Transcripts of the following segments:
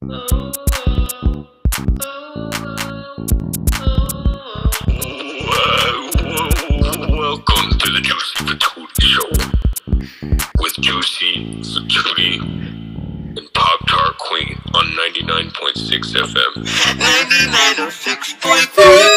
Welcome to the Juicy Patootie Show with Juicy, Security, and Pop Tart Queen on 99.6 FM. 99.6.3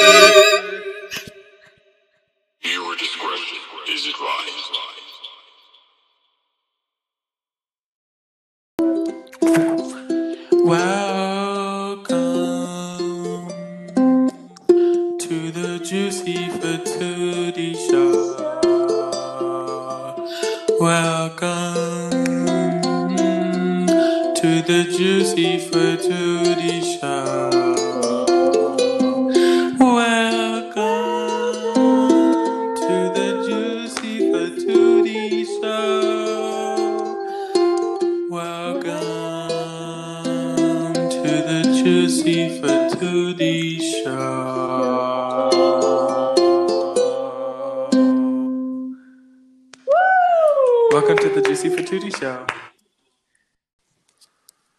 Welcome to the Juicy Fatootie Show.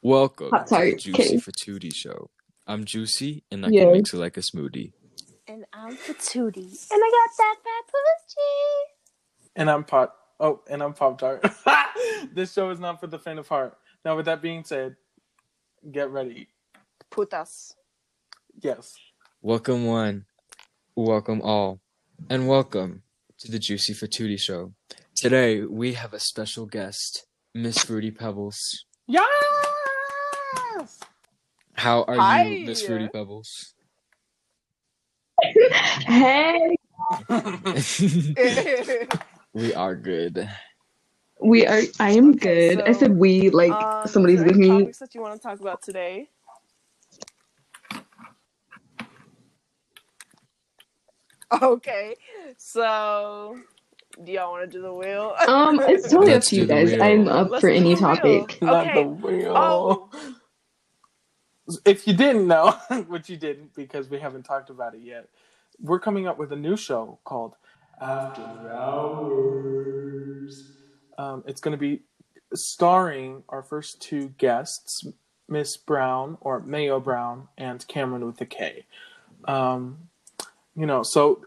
Welcome Hot to the tart Juicy king. Fatootie Show. I'm Juicy, and I Yeah. can mix it like a smoothie. And I'm Patootie. And I got that papucci. And I'm Pop. Oh, and I'm Pop Tart. this show is not for the faint of heart. Now, with that being said, get ready. Putas. Yes. Welcome one, welcome all, and welcome to the Juicy Fatootie Show. Today we have a special guest, Miss Fruity Pebbles. Yes. How are Hi. you, Miss Fruity Pebbles? Hey, we are good. we are. I am Okay, good. I said we like Um, somebody's with me. topics that you want to talk about today? Okay, so do y'all want to do the wheel? Um, it's totally up to you guys. I'm up Let's for any the wheel. topic. Not Okay. the wheel. Oh. If you didn't know, which you didn't because we haven't talked about it yet, we're coming up with a new show called After Hours. Um, it's going to be starring our first two guests, Miss Brown or Mayo Brown and Cameron with a K. Um, you know, so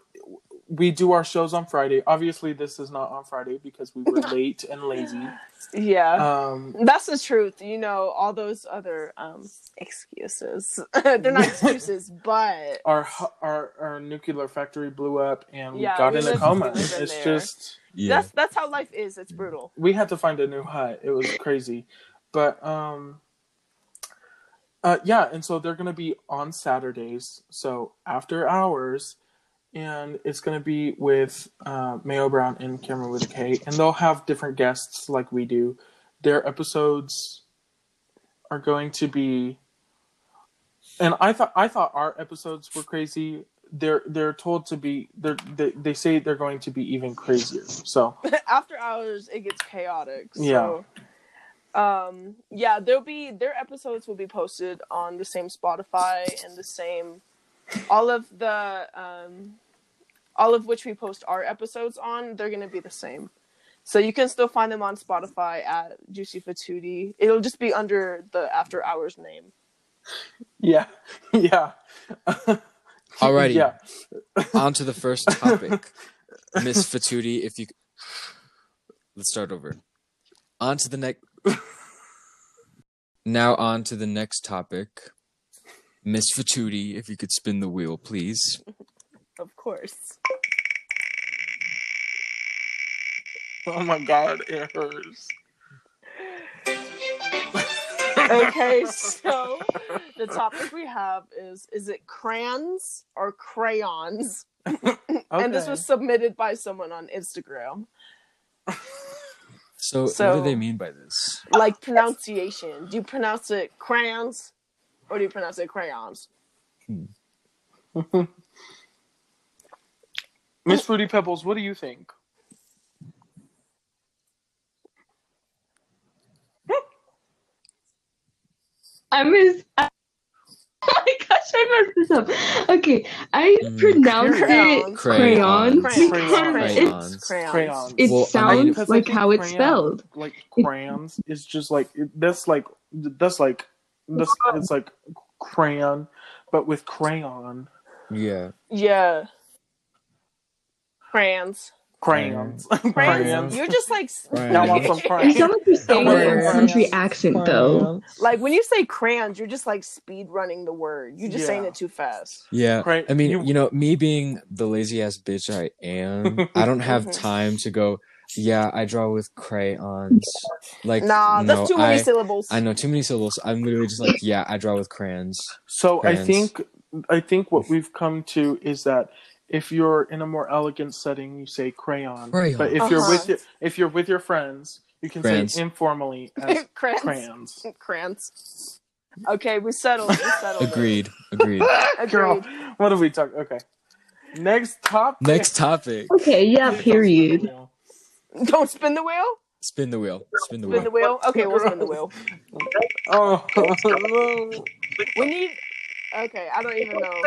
we do our shows on Friday. Obviously, this is not on Friday because we were late and lazy. Yeah, Um, that's the truth. You know, all those other um excuses. They're not excuses, but our our our nuclear factory blew up and we Yeah, got we in a coma. in It's there. just Yeah. that's that's how life is. It's brutal. we had to find a new hut. It was crazy, but um, uh, yeah, and so they're gonna be on Saturdays, so after hours, and it's gonna be with uh, Mayo Brown and Cameron with a K, and they'll have different guests like we do. Their episodes are going to be, and I thought I thought our episodes were crazy. They're they're told to be they're, they they say they're going to be even crazier. So After hours, it gets chaotic. So, Yeah. Um. Yeah, there'll be their episodes will be posted on the same Spotify and the same, all of the um, all of which we post our episodes on. They're gonna be the same. So you can still find them on Spotify at Juicy Fatootie. It'll just be under the After Hours name. Yeah, yeah. Alrighty. Yeah. On to the first topic, Miss Fatootie. If you, let's start over. On to the next. Now on to the next topic, Miss Fatootie. If you could spin the wheel, please. Of course. Oh my god, it hurts. okay, so the topic we have is is it crayons or crayons? And this was submitted by someone on Instagram. So, what do they mean by this? Like pronunciation. Do you pronounce it crayons or do you pronounce it crayons? Hmm. Miss Fruity Pebbles, what do you think? I miss. I, oh my gosh, I messed this up. Okay, I Mm, pronounced it crayons. crayon Crayons. because Crayons. it's, Crayons. Crayons. it Well, I sounds mean- like think how it's spelled. Like crayons is just like that's like that's like this it's like crayon, but with crayon Yeah. Yeah. Crayons. crayons. Crayons. crayons. You're just like Y'all want some You sound like you're saying it in a country accent, though. like when you say crayons, you're just like speed running the word. You're just saying it too fast. Yeah. Cray- I mean, you- you, know, me being the lazy ass bitch I am, I don't have Mhm. time to go, yeah, I draw with crayons. Like, Nah, no, that's too many I, syllables. I know too many syllables. I'm literally just like, yeah, I draw with crayons. So I think I think what we've come to is that if you're in a more elegant setting, you say crayon. Crayon. But if you're Uh-huh. with your, if you're with your friends, you can Crayons. say informally as crayons. crayons. Crayons. Okay, we settled. We settled. Agreed. Agreed. Agreed. Girl, what are we talked? Okay. Next topic. Next topic. Okay, yeah, period. Don't spin the wheel. Spin the wheel. Spin the wheel. Spin the wheel. wheel. Okay, we'll spin the wheel. Oh. We need. Okay, I don't even know.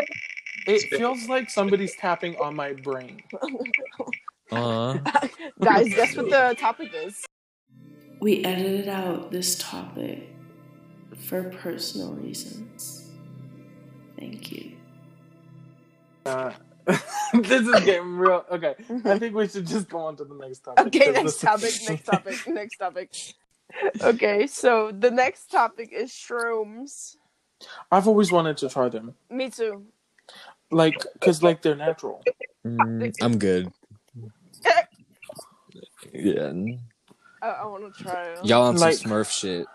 It feels like somebody's tapping on my brain. Uh, Guys, guess what the topic is? We edited out this topic for personal reasons. Thank you. Uh, this is getting real. Okay, I think we should just go on to the next topic. Okay, next this- topic, next topic, next topic. Okay, so the next topic is shrooms. I've always wanted to try them, Me too. Like, cause like they're natural. mm, I'm good. Yeah. I, I want to try 'em. Y'all on Like- some Smurf shit.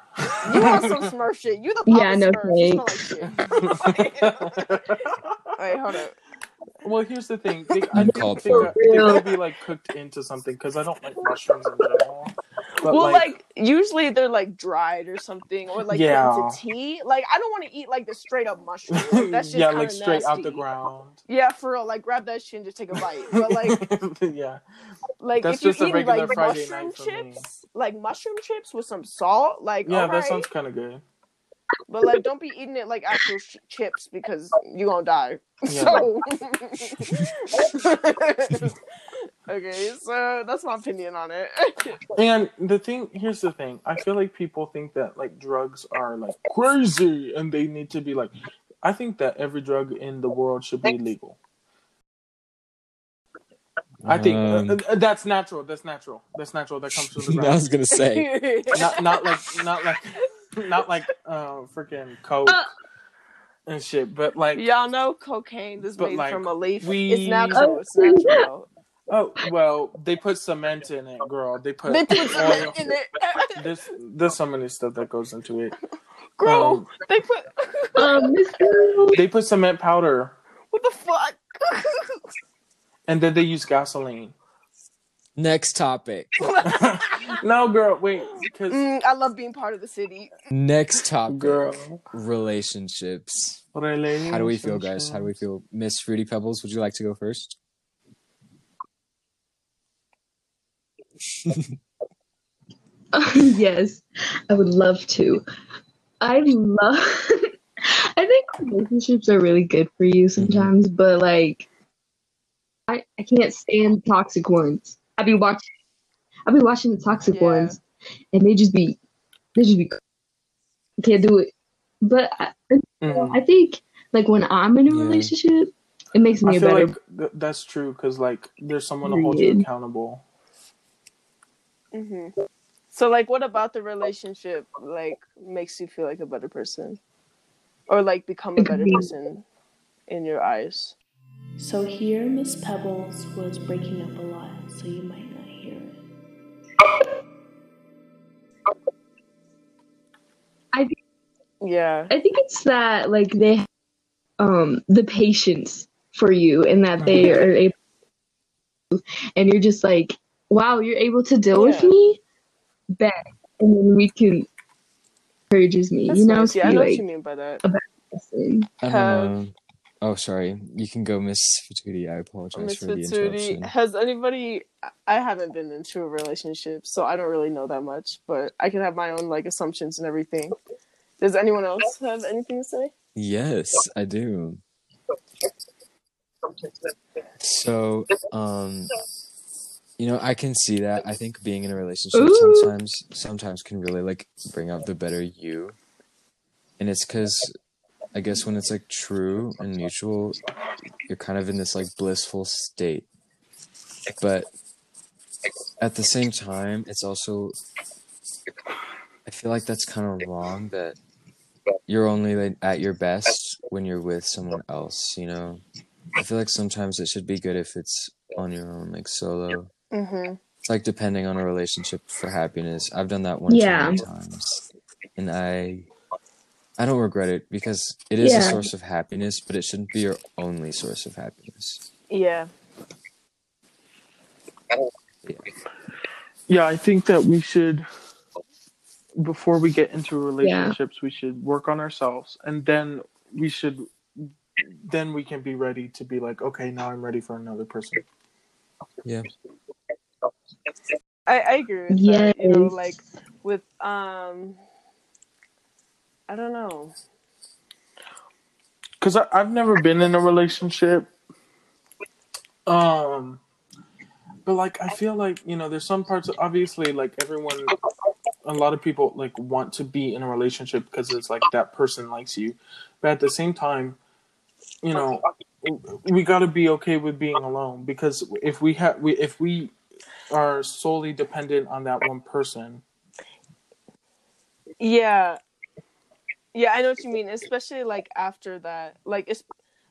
You want some Smurf shit? You the Yeah, no Smurf. Like. Wait, hold up. well, here's the thing. They, I think Called they, for. got, they gotta be like cooked into something because I don't like mushrooms in general. But well, like, like, usually they're like dried or something, or like Yeah. into tea. Like I don't want to eat like the straight up mushroom. That's just yeah, like straight out the ground. Yeah, for real. Like grab that shit and just take a bite. But like, yeah, like That's if you just a eat like Friday mushroom chips, like mushroom chips with some salt, like yeah, that alright. sounds kind of good. But like, don't be eating it like actual sh- chips because you gonna die. Yeah. So, okay, so that's my opinion on it. And the thing, here's the thing. I feel like people think that like drugs are like crazy and they need to be like. I think that every drug in the world should be legal. I think uh, Um, uh, that's natural. That's natural. That's natural. That comes from the ground. I was gonna say. not not like not like not like uh freaking coke Uh. and shit. But like Y'all know cocaine is made like, from a leaf. we- It's natural. It's natural. Oh well, they put cement in it, girl. They put they put oil. cement in it. There's there's so many stuff that goes into it. Girl, Um, they put Um, They put cement powder what the fuck? and then they use gasoline. Next topic. no, girl, wait, because Mm, I love being part of the city. Next topic. girl, Relationships. How How do we feel, guys? How do we feel? Miss Fruity Pebbles, would you like to go first? yes, I would love to. I love. I think relationships are really good for you sometimes, but like, I I can't stand toxic ones. I be watching. I be watching the toxic Yeah. ones, and they just be, they just be. Can't do it. But I, Mhm. I think like when I'm in a Yeah. relationship, it makes me I a feel better. like th- that's true because like there's someone to hold you accountable. Hmm So, like, what about the relationship like makes you feel like a better person, or like become a better person in your eyes? So here, Miss Pebbles was breaking up a lot, so you might not hear it. I think, Yeah. I think it's that like they um the patience for you and that they are able and you're just like, wow, you're able to deal with me? Bet. And then we can encourages me, That's you know, nice. Yeah, I be know what you mean by that. listen. I don't Have- Oh, sorry. You can go, Miss Fatuti. I apologize Miss for the interruption. has anybody? I haven't been into a relationship, so I don't really know that much. But I can have my own like assumptions and everything. Does anyone else have anything to say? Yes, I do. So, um, you know, I can see that. I think being in a relationship Ooh. sometimes sometimes can really like bring out the better you and it's because I guess when it's like true and mutual, you're kind of in this like blissful state. But at the same time, it's also I feel like that's kind of wrong that you're only like, at your best when you're with someone else, you know. I feel like sometimes it should be good if it's on your own, like solo. Mhm. It's like depending on a relationship for happiness. I've done that one Yeah. too many times, and I, I don't regret it because it is a source of happiness, but it shouldn't be your only source of happiness. Yeah. Yeah, yeah I think that we should, before we get into relationships, we should work on ourselves, and then we should, then we can be ready to be like, okay, now I'm ready for another person. I, I agree with that. You know, like with um I don't know. Because I've never been in a relationship. Um, but like I feel like you know, there's some parts. Obviously, like everyone, a lot of people like want to be in a relationship because it's like that person likes you, but at the same time, you know, we got to be okay with being alone because if we have, we if we are solely dependent on that one person, Yeah. Yeah, I know what you mean, especially like after that. Like it's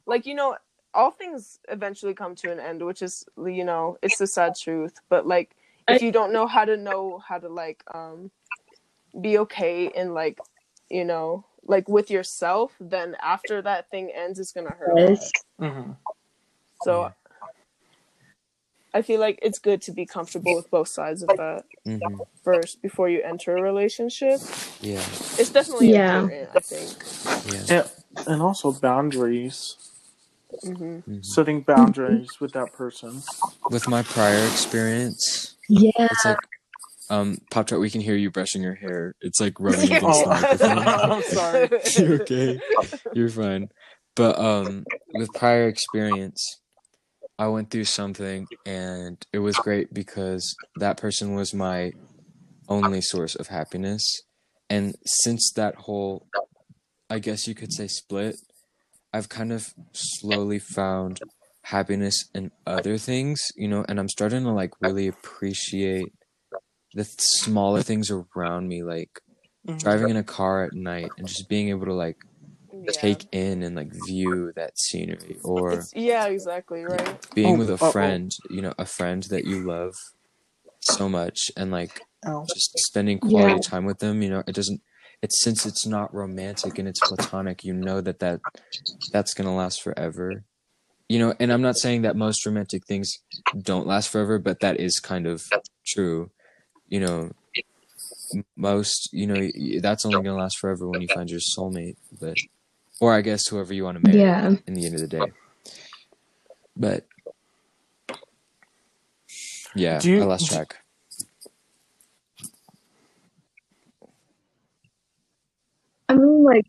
like you know, all things eventually come to an end, which is you know, it's the sad truth. But like if you don't know how to know how to like um be okay and like you know, like with yourself, then after that thing ends it's gonna hurt. Yes. hmm So Yeah. I feel like it's good to be comfortable with both sides of that hmm first before you enter a relationship. Yeah, It's definitely Yeah. important, I think. yeah. and also boundaries, hmm mhm. setting boundaries with that person. With my prior experience, Yeah. it's like, um, Pop Tart, we can hear you brushing your hair. It's like rubbing against Oh, the microphone. I'm sorry. You're okay. You're fine. But um with prior experience, I went through something and it was great because that person was my only source of happiness. And since that whole I guess you could say split, I've kind of slowly found happiness in other things, you know, and I'm starting to like really appreciate the smaller things around me like Mhm. driving in a car at night and just being able to like Yeah. take in and like view that scenery or It's, yeah, exactly, right? being Oh, with a uh-oh. friend you know a friend that you love so much and like Ow. just spending quality Yeah. time with them you know it doesn't it's since it's not romantic and it's platonic you know that that that's gonna last forever you know and i'm not saying that most romantic things don't last forever but that is kind of true you know most you know that's only gonna last forever when you find your soulmate but or i guess whoever you want to marry Yeah. in the end of the day but yeah you- i lost track I mean, like,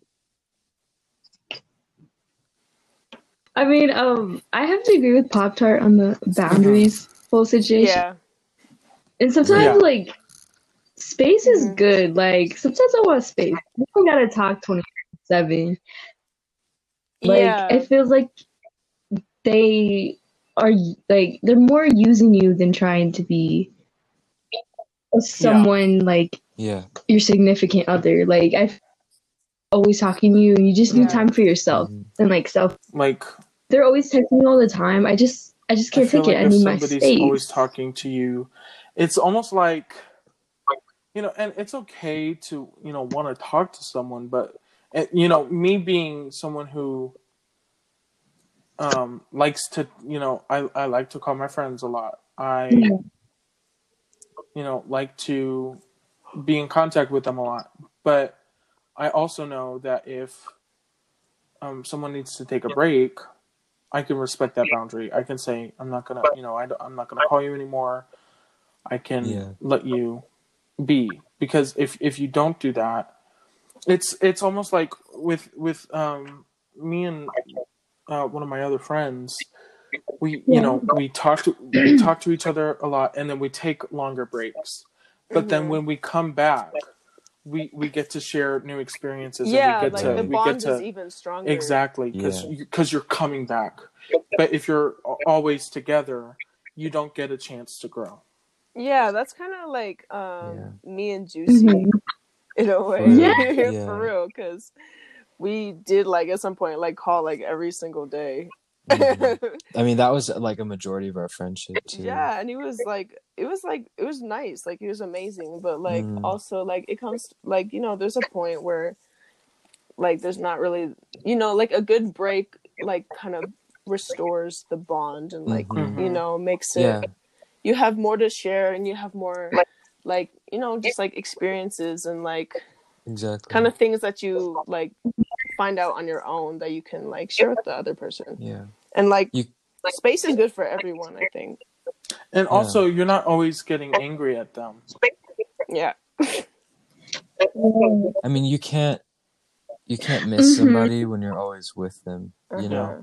I mean, um, I have to agree with Pop Tart on the boundaries whole situation. Yeah. And sometimes, Yeah. like, space is Mhm. good. Like, sometimes I want space. You don't gotta talk 24 7. Like, yeah. it feels like they are, like, they're more using you than trying to be someone, like, yeah your significant other. Like, I always talking to you, and you just need Yeah. time for yourself Mhm. and, like, self. Like They're always texting me all the time. I just, I just can't feel take like it. I if need my somebody's space. always talking to you, it's almost like you know, and it's okay to you know want to talk to someone, but you know, me being someone who um likes to you know I I like to call my friends a lot. I Yeah. you know like to be in contact with them a lot, but I also know that if um someone needs to take a break, I can respect that boundary. I can say I'm not gonna, you know, I, am not gonna call you anymore. I can Yeah. let you be because if if you don't do that, it's it's almost like with with um me and uh, one of my other friends. We you Yeah. know we talk to we talk to each other a lot and then we take longer breaks. But then Mhm. when we come back, we we get to share new experiences. yeah, and we get like to the we bond get to is even stronger. exactly because Yeah. because you're coming back. But if you're always together, you don't get a chance to grow. Yeah, that's kind of like um Yeah. me and Juicy Mhm. In a way. Yeah. For real, because we did like at some point like call like every single day. Mhm. I mean, that was like a majority of our friendship too. yeah, and he was like, it was like it was nice, like he was amazing, but like Mhm. also like it comes like you know there's a point where like there's not really you know like a good break like kind of restores the bond and like Mhm. you know makes it Yeah. you have more to share and you have more like you know just like experiences and like Exactly. kind of things that you like find out on your own that you can like share with the other person Yeah. and like You- space is good for everyone i think And Yeah. also, you're not always getting angry at them. yeah I mean, you can't you can't miss Mhm. somebody when you're always with them. You know, Uh-huh.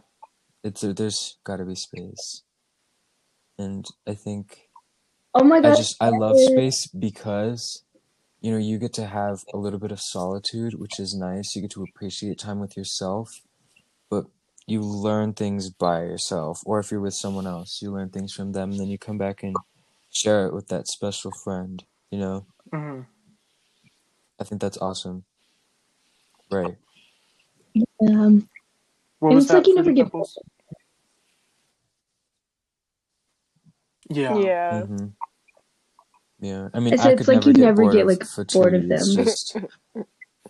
it's there's got to be space, and I think Oh my god! I just I love space because you know you get to have a little bit of solitude, which is nice. You get to appreciate time with yourself, but you learn things by yourself, or if you're with someone else, you learn things from them, and then you come back and share it with that special friend. You know, hmm I think that's awesome. Right. Um, What was it's like you never get couples? Yeah. yeah hmm Yeah, I mean, It's- I it's could like never you get never bored get, like, Fatui. bored of It's them. just,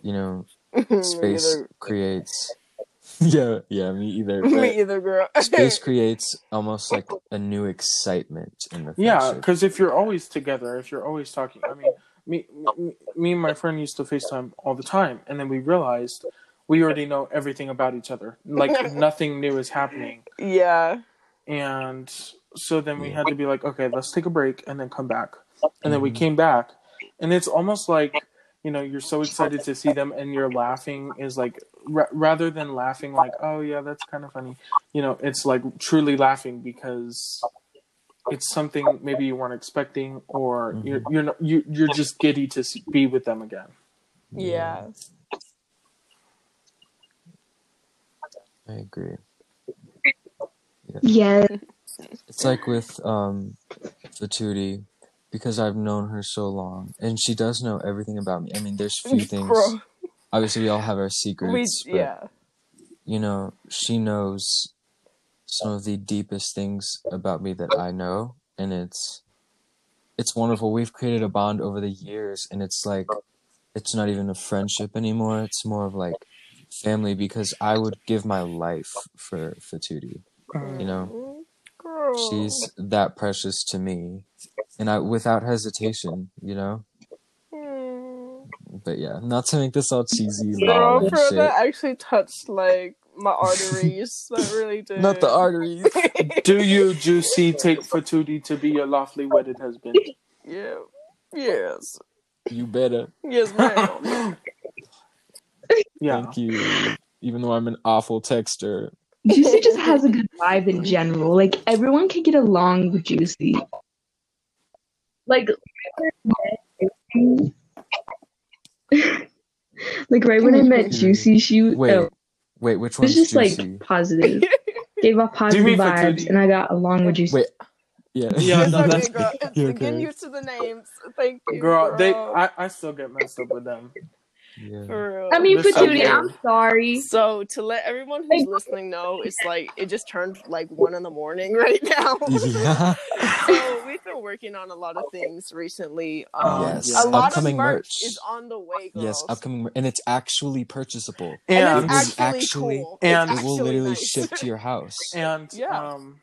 you know, space creates. Yeah, yeah, me either. me either girl space creates almost like a new excitement in the Yeah, because if you're always together, if you're always talking, I mean, me, me, me and my friend used to FaceTime all the time, and then we realized we already know everything about each other. Like nothing new is happening, yeah and so then we Yeah. had to be like, okay, let's take a break and then come back, and then we Mhm. came back, and it's almost like you know you're so excited to see them, and your laughing is like ra- rather than laughing like, oh yeah, that's kind of funny, you know, it's like truly laughing because it's something maybe you weren't expecting, or Mhm. you're you're not, you you're just giddy to see, be with them again. yeah I agree. yeah. It's like with um Fatudi, because I've known her so long, and she does know everything about me. I mean, there's few things. Bro, Obviously, we all have our we secrets, but yeah you know, she knows some of the deepest things about me that I know, and it's it's wonderful. We've created a bond over the years, and it's like it's not even a friendship anymore. It's more of like family because I would give my life for Fatudi. You know, girl she's that precious to me, and I without hesitation. You know, Hmm. but yeah, not to make this all cheesy, Girl, lol and for shit. that actually touched like my arteries. that really did. Not the arteries. Do you, Juicy, take Fatudi to be your lawfully wedded husband? yeah. Yes. You better. Yes, ma'am. yeah. Thank you. Even though I'm an awful texter. Juicy just has a good vibe in general. Like everyone can get along with Juicy. Like, like right when I met hmm. Juicy, she uh, Wait, oh, wait, which it was just juicy? like positive. Gave off positive vibes, Fatudi? and I got along with Juicy. Wait, yeah, Yeah, it's no, okay, that's- girl. It's Yeah, getting okay. used to the names. Thank you, Girl, they. I, I still get messed up with them. yeah. For real. I mean, They're so Fatudi, weird. I'm sorry. So to let everyone who's listening know, it's like it just turned like one in the morning right now. yeah. So we've been working on a lot of things recently. Um, Yes, a lot upcoming of merch, merch. is on the way, girls. Yes, upcoming, and it's actually purchasable. and And it's It will actually, actually- cool. and- It will literally nice. ship to your house. and Yeah. um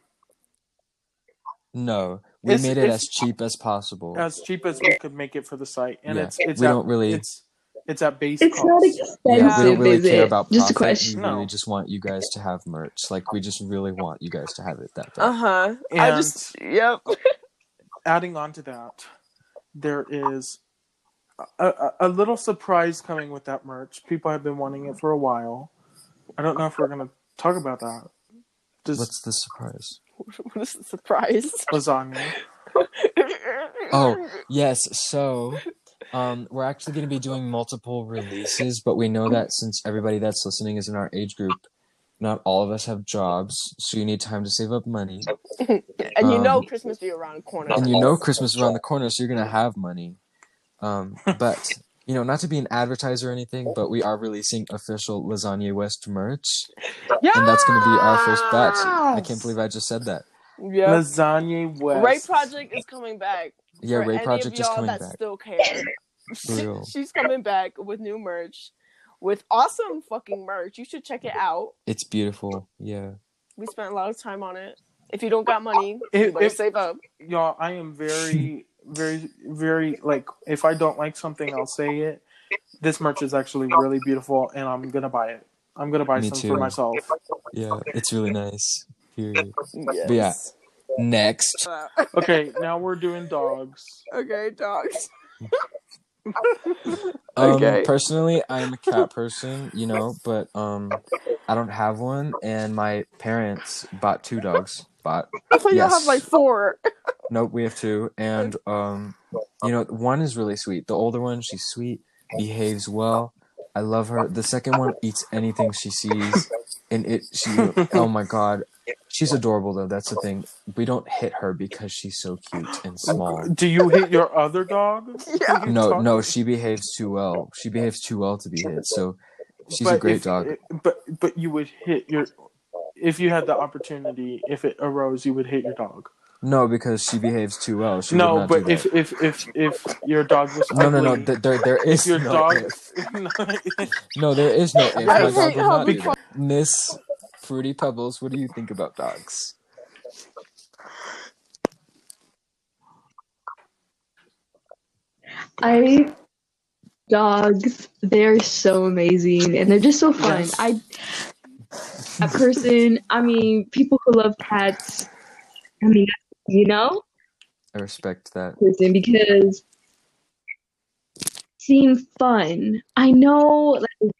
No, we It's- made it as cheap as possible. as cheap as we could make it for the site, and Yeah, it's it's we don't really- it's it's at base It's cost. not Yeah, expensive, we don't really care it? about Just a profit. question. We really just want you guys to have merch. Like we just really want you guys to have it that Uh huh. I And- just yep. Adding on to that, there is a, a, a little surprise coming with that merch. People have been wanting it for a while. I don't know if we're gonna talk about that. Does What's the surprise? what is the surprise? lasagna? Oh yes, so um, we're actually going to be doing multiple releases, but we know that since everybody that's listening is in our age group, not all of us have jobs, so you need time to save up money, and you know Um, Christmas be around the corner. and you know Christmas is around the corner, so you're going to have money. Um, but you know, not to be an advertiser or anything, but we are releasing official Lasagna West merch, and that's going to be our first batch. I can't believe I just said that. Yeah. Lasagna West. Ray Project is coming back. Yeah, Ray Project is coming that back. Still care. For. She's coming back with new merch, with awesome fucking merch. You should check it out. It's beautiful. Yeah. We spent a lot of time on it. If you don't got money, If- you if- save up. Y'all, I am very, very, very like. If I don't like something, I'll say it. This merch is actually really beautiful, and I'm gonna buy it. I'm gonna buy Me some too. for myself. Yeah, it's really nice. Period. Yes. yeah. Next. Okay, now we're doing dogs. okay, dogs. Um, Okay. Personally, I'm a cat person, you know, but um, I don't have one, and my parents bought two dogs. Bought I thought y'all Yes. have like four. nope, we have two, and um, you know, one is really sweet. The older one, she's sweet, behaves well. I love her. The second one eats anything she sees, and it she oh my god, she's adorable though. That's the thing. We don't hit her because she's so cute and oh, small. Do you hit your other dog? Yeah. No, talk- no, she behaves too well. She behaves too well to be hit. So she's a great if- dog. But but you would hit your if you had the opportunity. If it arose, you would hit your dog. No, because she behaves too well. She no, not but if, if if if your dog was no, no, no. th- There, there if your no dog if. No, there is no if. I My dog will how not do that. Miss Fruity Pebbles, what do you think about dogs? I dogs, they're so amazing and they're just so fun. Yes. I a person, I mean, people who love cats, I mean, you know, I respect that. person because seem fun. I know like,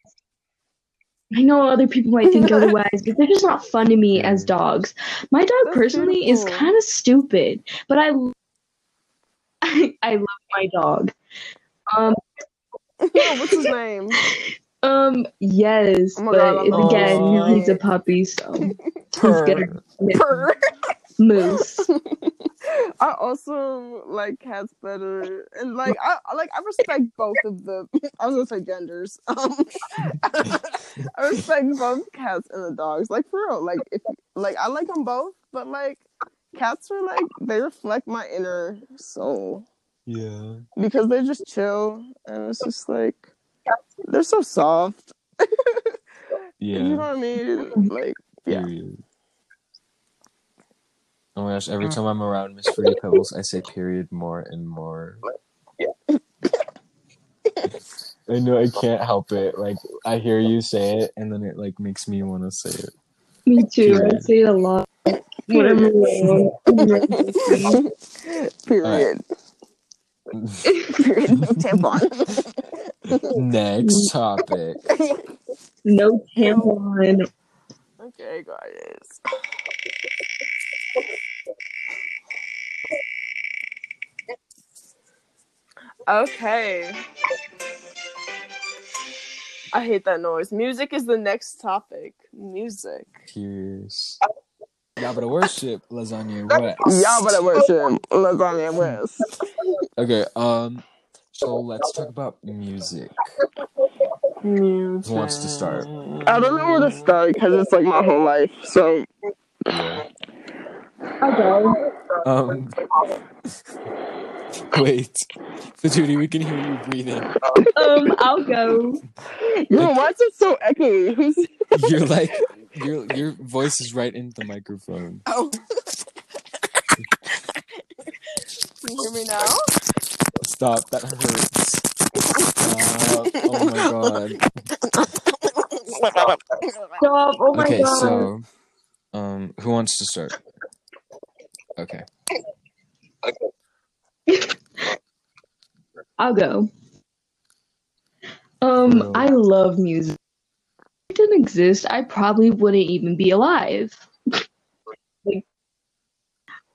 I know other people might think otherwise, but they're just not fun to me as dogs. My dog That's personally is kind of stupid, but I I, I love my dog. Um What's his name? um yes, Oh my God, but again, his he's a puppy, so he's Purr. gonna Purr. moose. I also like cats better, and like I like I respect both of the. I was gonna say genders. Um, I respect both cats and the dogs. Like for real, like if like I like them both, but like cats are like they reflect my inner soul Yeah. because they just chill, and it's just like they're so soft. Yeah. You know what I mean? Like yeah. Period. Oh my gosh, every mm. time I'm around Miss Fruity Pebbles, I say period more and more. Yeah. I know I can't help it. Like I hear you say it and then it like makes me want to say it. Me too. I say it a lot. When Period. Period. No tampon. Next topic. no tampon. Okay, guys. Okay. I hate that noise. Music is the next topic. Music. Curious. Y'all better worship lasagna west. Y'all better worship lasagna west. Okay, um so let's talk about music. Music. Who wants to start? I don't know where to start because it's like my whole life. So Yeah. I'll go. Um Wait. So Judy, we can hear you breathing. Um, I'll go. yo, why is it so echoey? Who's You're like your your voice is right into the microphone. oh? Can you hear me now? Stop, that hurts. Stop. Oh my god. Stop. Oh my Okay, god. so um who wants to start? Okay. I'll go. Um, Hello. I love music. If it didn't exist, I probably wouldn't even be alive. like,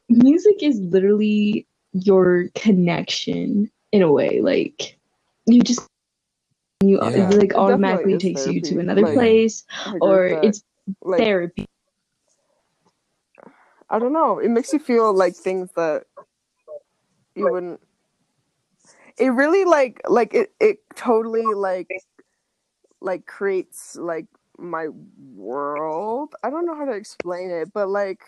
music is literally your connection in a way. Like, you just you Yeah. it It like automatically is takes you to another Like- place or that. it's like therapy. I don't know. It makes you feel like things that you wouldn't. It really like like it it totally like like creates like my world. I don't know how to explain it, but like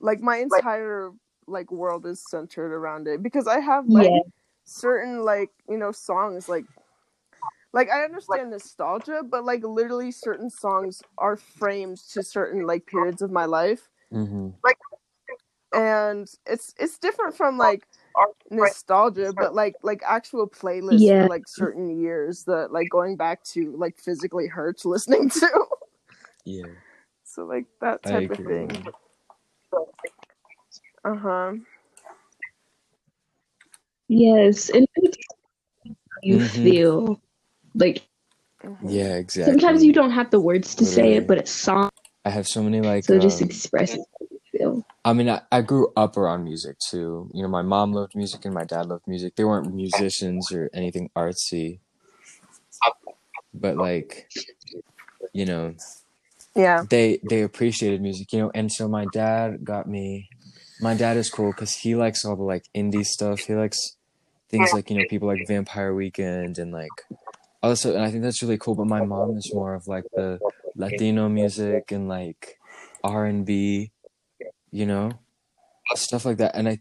like my entire like world is centered around it because I have like Yeah. certain like you know songs like like I understand nostalgia, but like literally certain songs are framed to certain like periods of my life hmm and it's it's different from like nostalgia but like like actual playlists Yeah. for like certain years that like going back to like physically hurts listening to Yeah, so like that type of thing uh-huh Yes, and it's how you Mhm. feel like mhm. Yeah, exactly. sometimes you don't have the words to say it, but it's song, I have so many like. so just um, expresses how you feel. I mean, I, I grew up around music too. You know, my mom loved music and my dad loved music. They weren't musicians or anything artsy, but like, you know, yeah they they appreciated music. You know, and so my dad got me. My dad is cool because he likes all the like indie stuff. He likes things like you know people like Vampire Weekend and like all this stuff. And I think that's really cool. But my mom is more of like the Latino music and like R and B, you know, stuff like that. And I,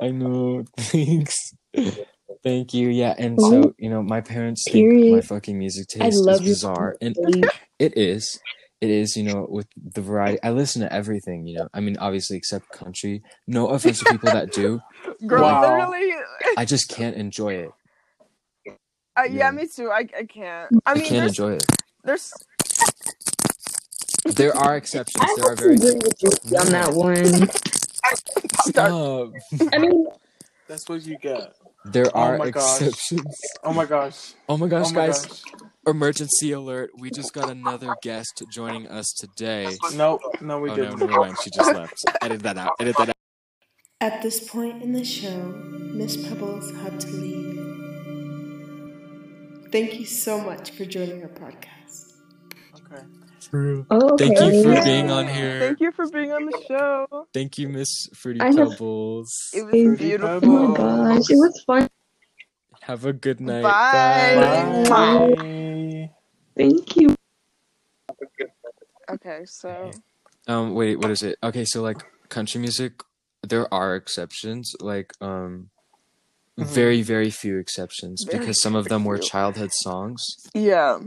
I know. Thanks. Thank you. Yeah. And so you know, my parents think my fucking music taste is bizarre, and it is. It is, you know, with the variety. I listen to everything, you know. I mean, obviously, except country. No offense to people that do. girl Wow. literally I just can't enjoy it. uh, yeah. Yeah. me too i, I can't i I mean can't enjoy it. there's There are exceptions. I There are have to very. agree with you on that one. Stop. I mean, That's what you get. There Oh are my gosh. exceptions. Oh my gosh. Oh my gosh, Oh my guys! gosh. Emergency alert! We just got another guest joining us today. Nope. No, we Oh no, didn't. never mind. She just left. Edit that out. Edit that out. At this point in the show, Miss Pebbles had to leave. Thank you so much for joining our podcast. Okay. oh, Thank you for okay. being on here. thank you for being on the show Thank you, Miss Fruity I have- Pebbles. it was Fruity beautiful Oh my gosh, it was fun. Have a good night. Bye. Bye. Thank you. okay so Um, wait, what is it? Okay, so like country music, there are exceptions. Like, um, Mhm. very, very few exceptions Very, because some of them were childhood songs. yeah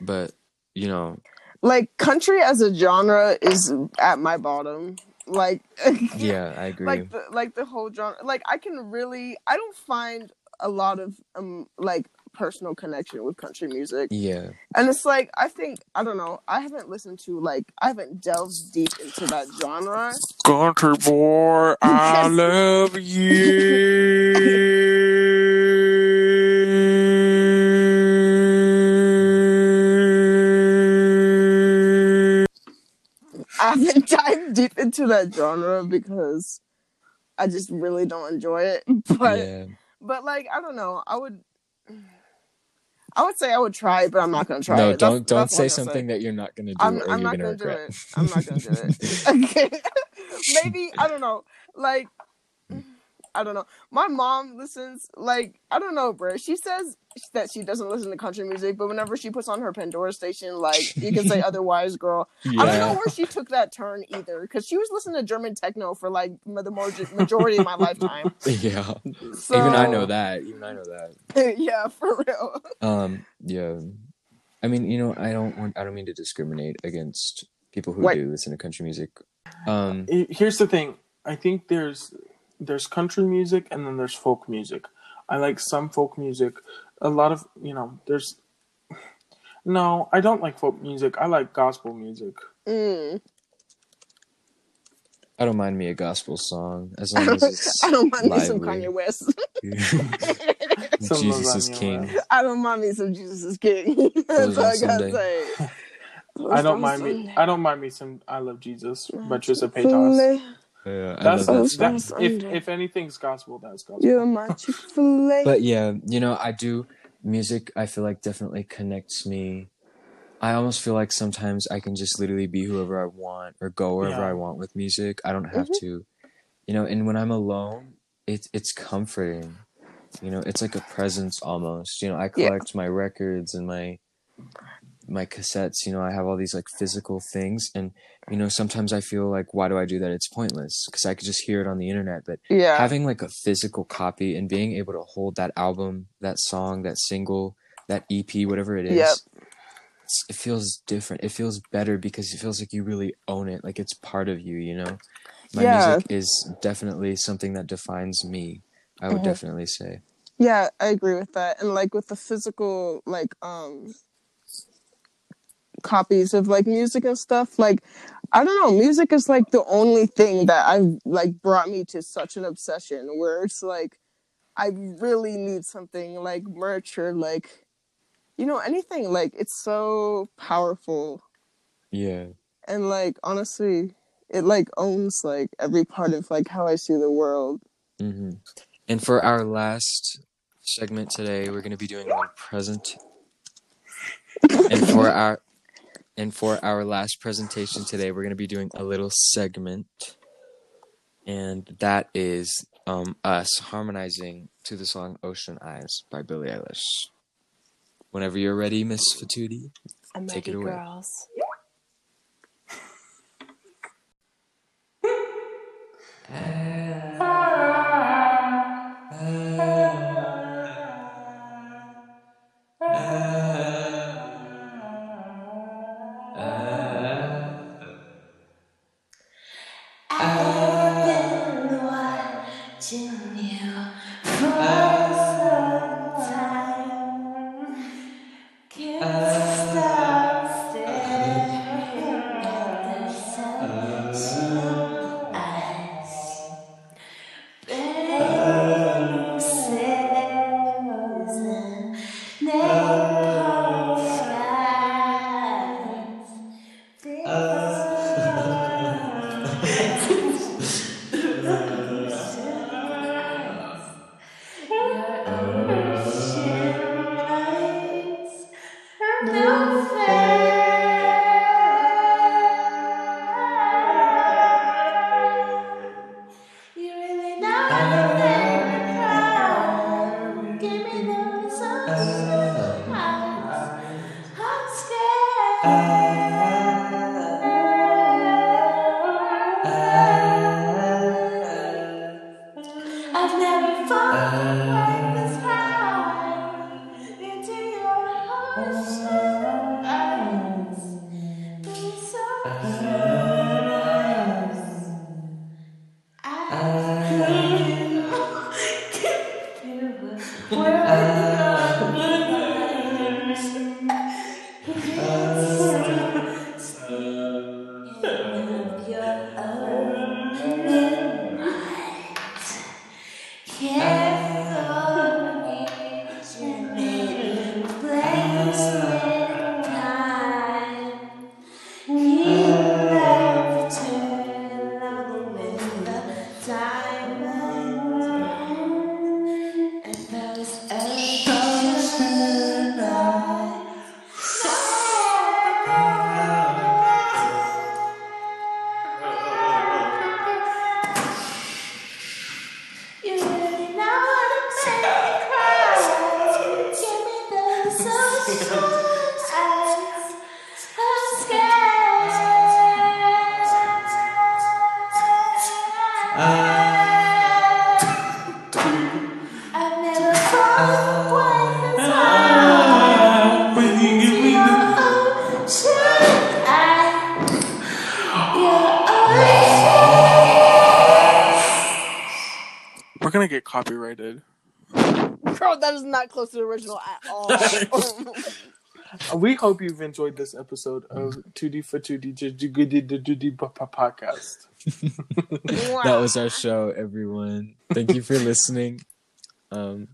But you know, like country as a genre is at my bottom like yeah, I agree. like the like the whole genre like i can really i don't find a lot of um like personal connection with country music yeah, and it's like i think i don't know i haven't listened to like i haven't delved deep into that genre Country boy, I love you. Deep into that genre because i just really don't enjoy it but yeah. but like i don't know i would i would say i would try it but i'm not gonna try No, it That's- don't don't that's say something that you're not gonna do I'm, or I'm you're not gonna gonna do it. I'm not gonna do it. Okay. Maybe I don't know. Like I don't know. My mom listens. Like I don't know, bro. She says that she doesn't listen to country music, but whenever she puts on her Pandora station, like you can say otherwise, girl. I don't know where she took that turn either, because she was listening to German techno for like the more majority of my lifetime. yeah. So, Even I know that. Even I know that. yeah, for real. Um, yeah. I mean, you know, I don't want. I don't mean to discriminate against people who What? do listen to country music. Um, Here's the thing. I think there's there's country music and then there's folk music. I like some folk music. A lot of you know, there's no, I don't like folk music. I like gospel music. Mm. I don't mind me a gospel song as long as don't, it's I don't mind me some. Kanye West. Some Jesus is king. I don't mind me some Jesus is King. That's all I gotta Sunday. say. I don't mind me. I don't mind me some. I love Jesus by Trisha Paytas. Yeah, I That's, that's, that's if if anything's gospel, that's gospel. You're my Chick Fil A. But yeah, you know, I do music. I feel like definitely connects me. I almost feel like sometimes I can just literally be whoever I want or go wherever Yeah. I want with music. I don't have Mhm. to, you know. And when I'm alone, it's it's comforting. You know, it's like a presence almost. You know, I Yeah. collect my records and my my cassettes. You know, I have all these like physical things, and you know, sometimes I feel like, why do I do that? It's pointless because I could just hear it on the internet. But yeah. having like a physical copy and being able to hold that album, that song, that single, that EP, whatever it is, Yep. it feels different. It feels better because it feels like you really own it, like it's part of you. You know, my Yeah. music is definitely something that defines me. I would Mhm. definitely say. Yeah, I agree with that. And like with the physical like um copies of like music and stuff, like I don't know, music is like the only thing that I've like brought me to such an obsession where it's like I really need something like merch or like you know anything like it's so powerful Yeah. and like honestly it like owns like every part of like how I see the world. hmm And for our last segment today, we're going to be doing a present. and for our and for our last presentation today, we're going to be doing a little segment, and that is um, us harmonizing to the song "Ocean Eyes" by Billie Eilish. Whenever you're ready, Miss Fatuti. I'm Take ready, it away. girls. I've You close to the original at all. We hope you've enjoyed this episode of 2D for 2D Jiggy podcast. That was our show, everyone. Thank you for listening. Um,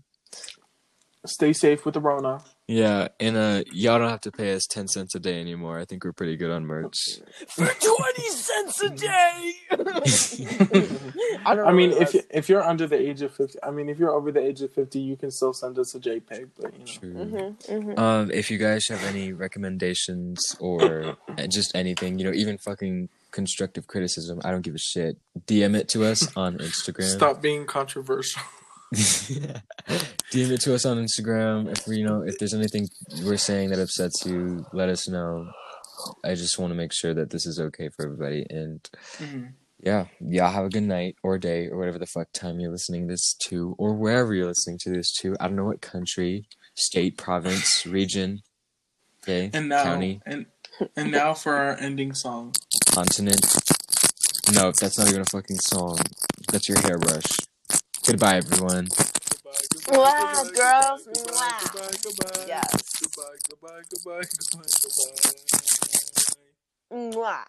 Stay safe with the Rona. Yeah, and uh, y'all don't have to pay us ten cents a day anymore. I think we're pretty good on merch. For twenty cents a day. I don't. I mean, know if what if you're under the age of fifty, I mean, if you're over the age of fifty, you can still send us a JPEG. But you know, True. Mm-hmm, mm-hmm. Um, if you guys have any recommendations or just anything, you know, even fucking constructive criticism, I don't give a shit. DM it to us on Instagram. stop being controversial. DM it to us on Instagram. If we, you know, if there's anything we're saying that upsets you, let us know. I just want to make sure that this is okay for everybody. And Mhm. yeah, y'all have a good night or day or whatever the fuck time you're listening this to, or wherever you're listening to this to. I don't know what country, state, province, region, okay, And now, county, and and now for our ending song. continent. No, that's not even a fucking song. That's your hairbrush. Goodbye, everyone. Wow, girls. Goodbye, Wow. goodbye, goodbye. Yes. Goodbye, goodbye, goodbye, goodbye, goodbye. Mwah.